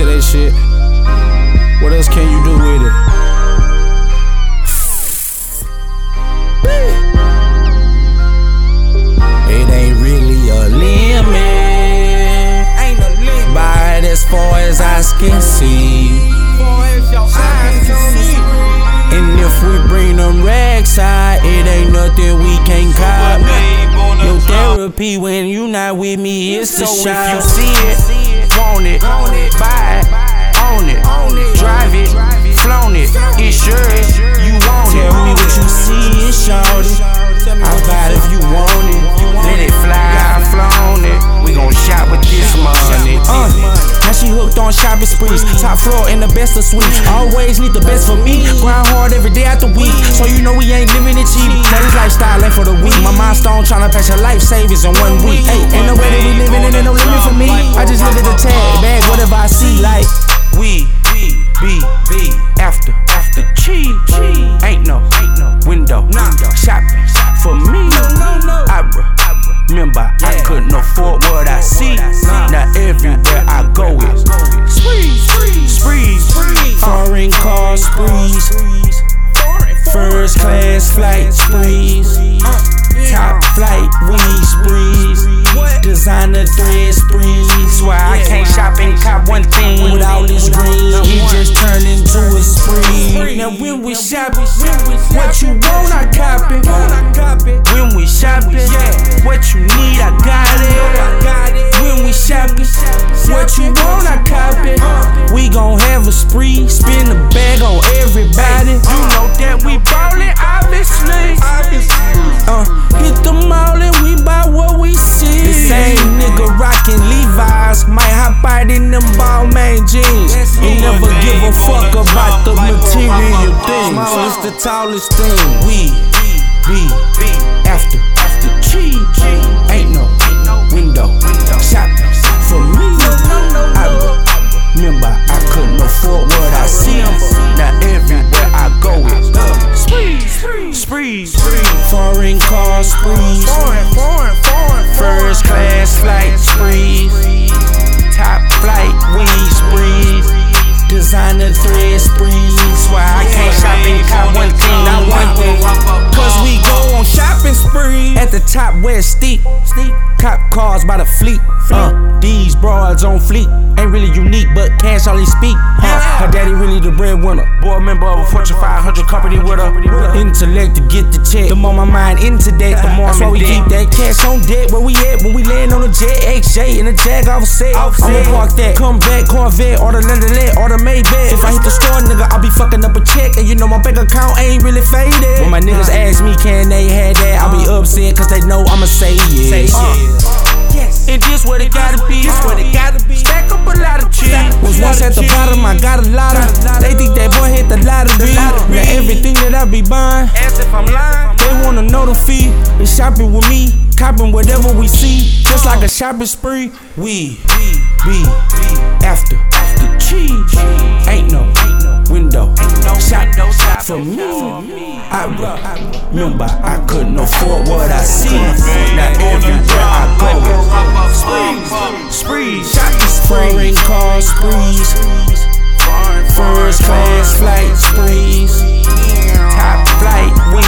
to that shit. What else can you do with it? It ain't really a limit. Ain't no limit. By as far as eyes can see. Far as your can see. And if we bring them rags side, it ain't nothing we can't cop. Your therapy when you not with me, it's a So shot. if you see it, sprees. Top floor and the best of suites. Always need the best for me. Grind hard every day after week. So you know we ain't living it cheap. Now this lifestyle ain't for the weak. My milestone tryna patch her life savings in one week. Hey, ain't no way that we living and ain't no limit for me. I just live at the tag bag, whatever I see. Like we we, be be after after cheap. Ain't no ain't no window shopping for me. No, no, no. I remember I couldn't afford what I see. When we shopping, what you want material things. Small is the tallest thing. We be after after cheap. Ain't it's steep. Cop cars by the fleet. Uh, these broads on fleet ain't really unique, but cash all they speak. Uh, her daddy really the breadwinner. Board member of a Fortune 500 company with her. Intellect to get the check. The more my mind into that, the more That's why we keep that cash on deck. Where we at when we land on the jet? XJ and the Jag off set. I'ma park that. Come back, Corvette, or the Londonette, or the Maybach. If I hit the store, nigga, I'll be fucking up a check. And you know my bank account ain't really faded. When my niggas ask me, can they have that? I'll be upset, cause they know I'ma say yeah. Uh, and this what it gotta be. This what it gotta be. Stack up a lot of cheese. Was once at the bottom, I got a lot of. They think that boy hit the lottery. Now everything that I be buying, As if I'm lying. they wanna know the fee. They shopping with me, copping whatever we see. Just like a shopping spree. We be after after cheese. Ain't no window. Shot for me. I. Remember, I couldn't afford what I see. Now everywhere I go, sprees, sprees. Shot the spring car sprees. First class flight sprees. Top flight.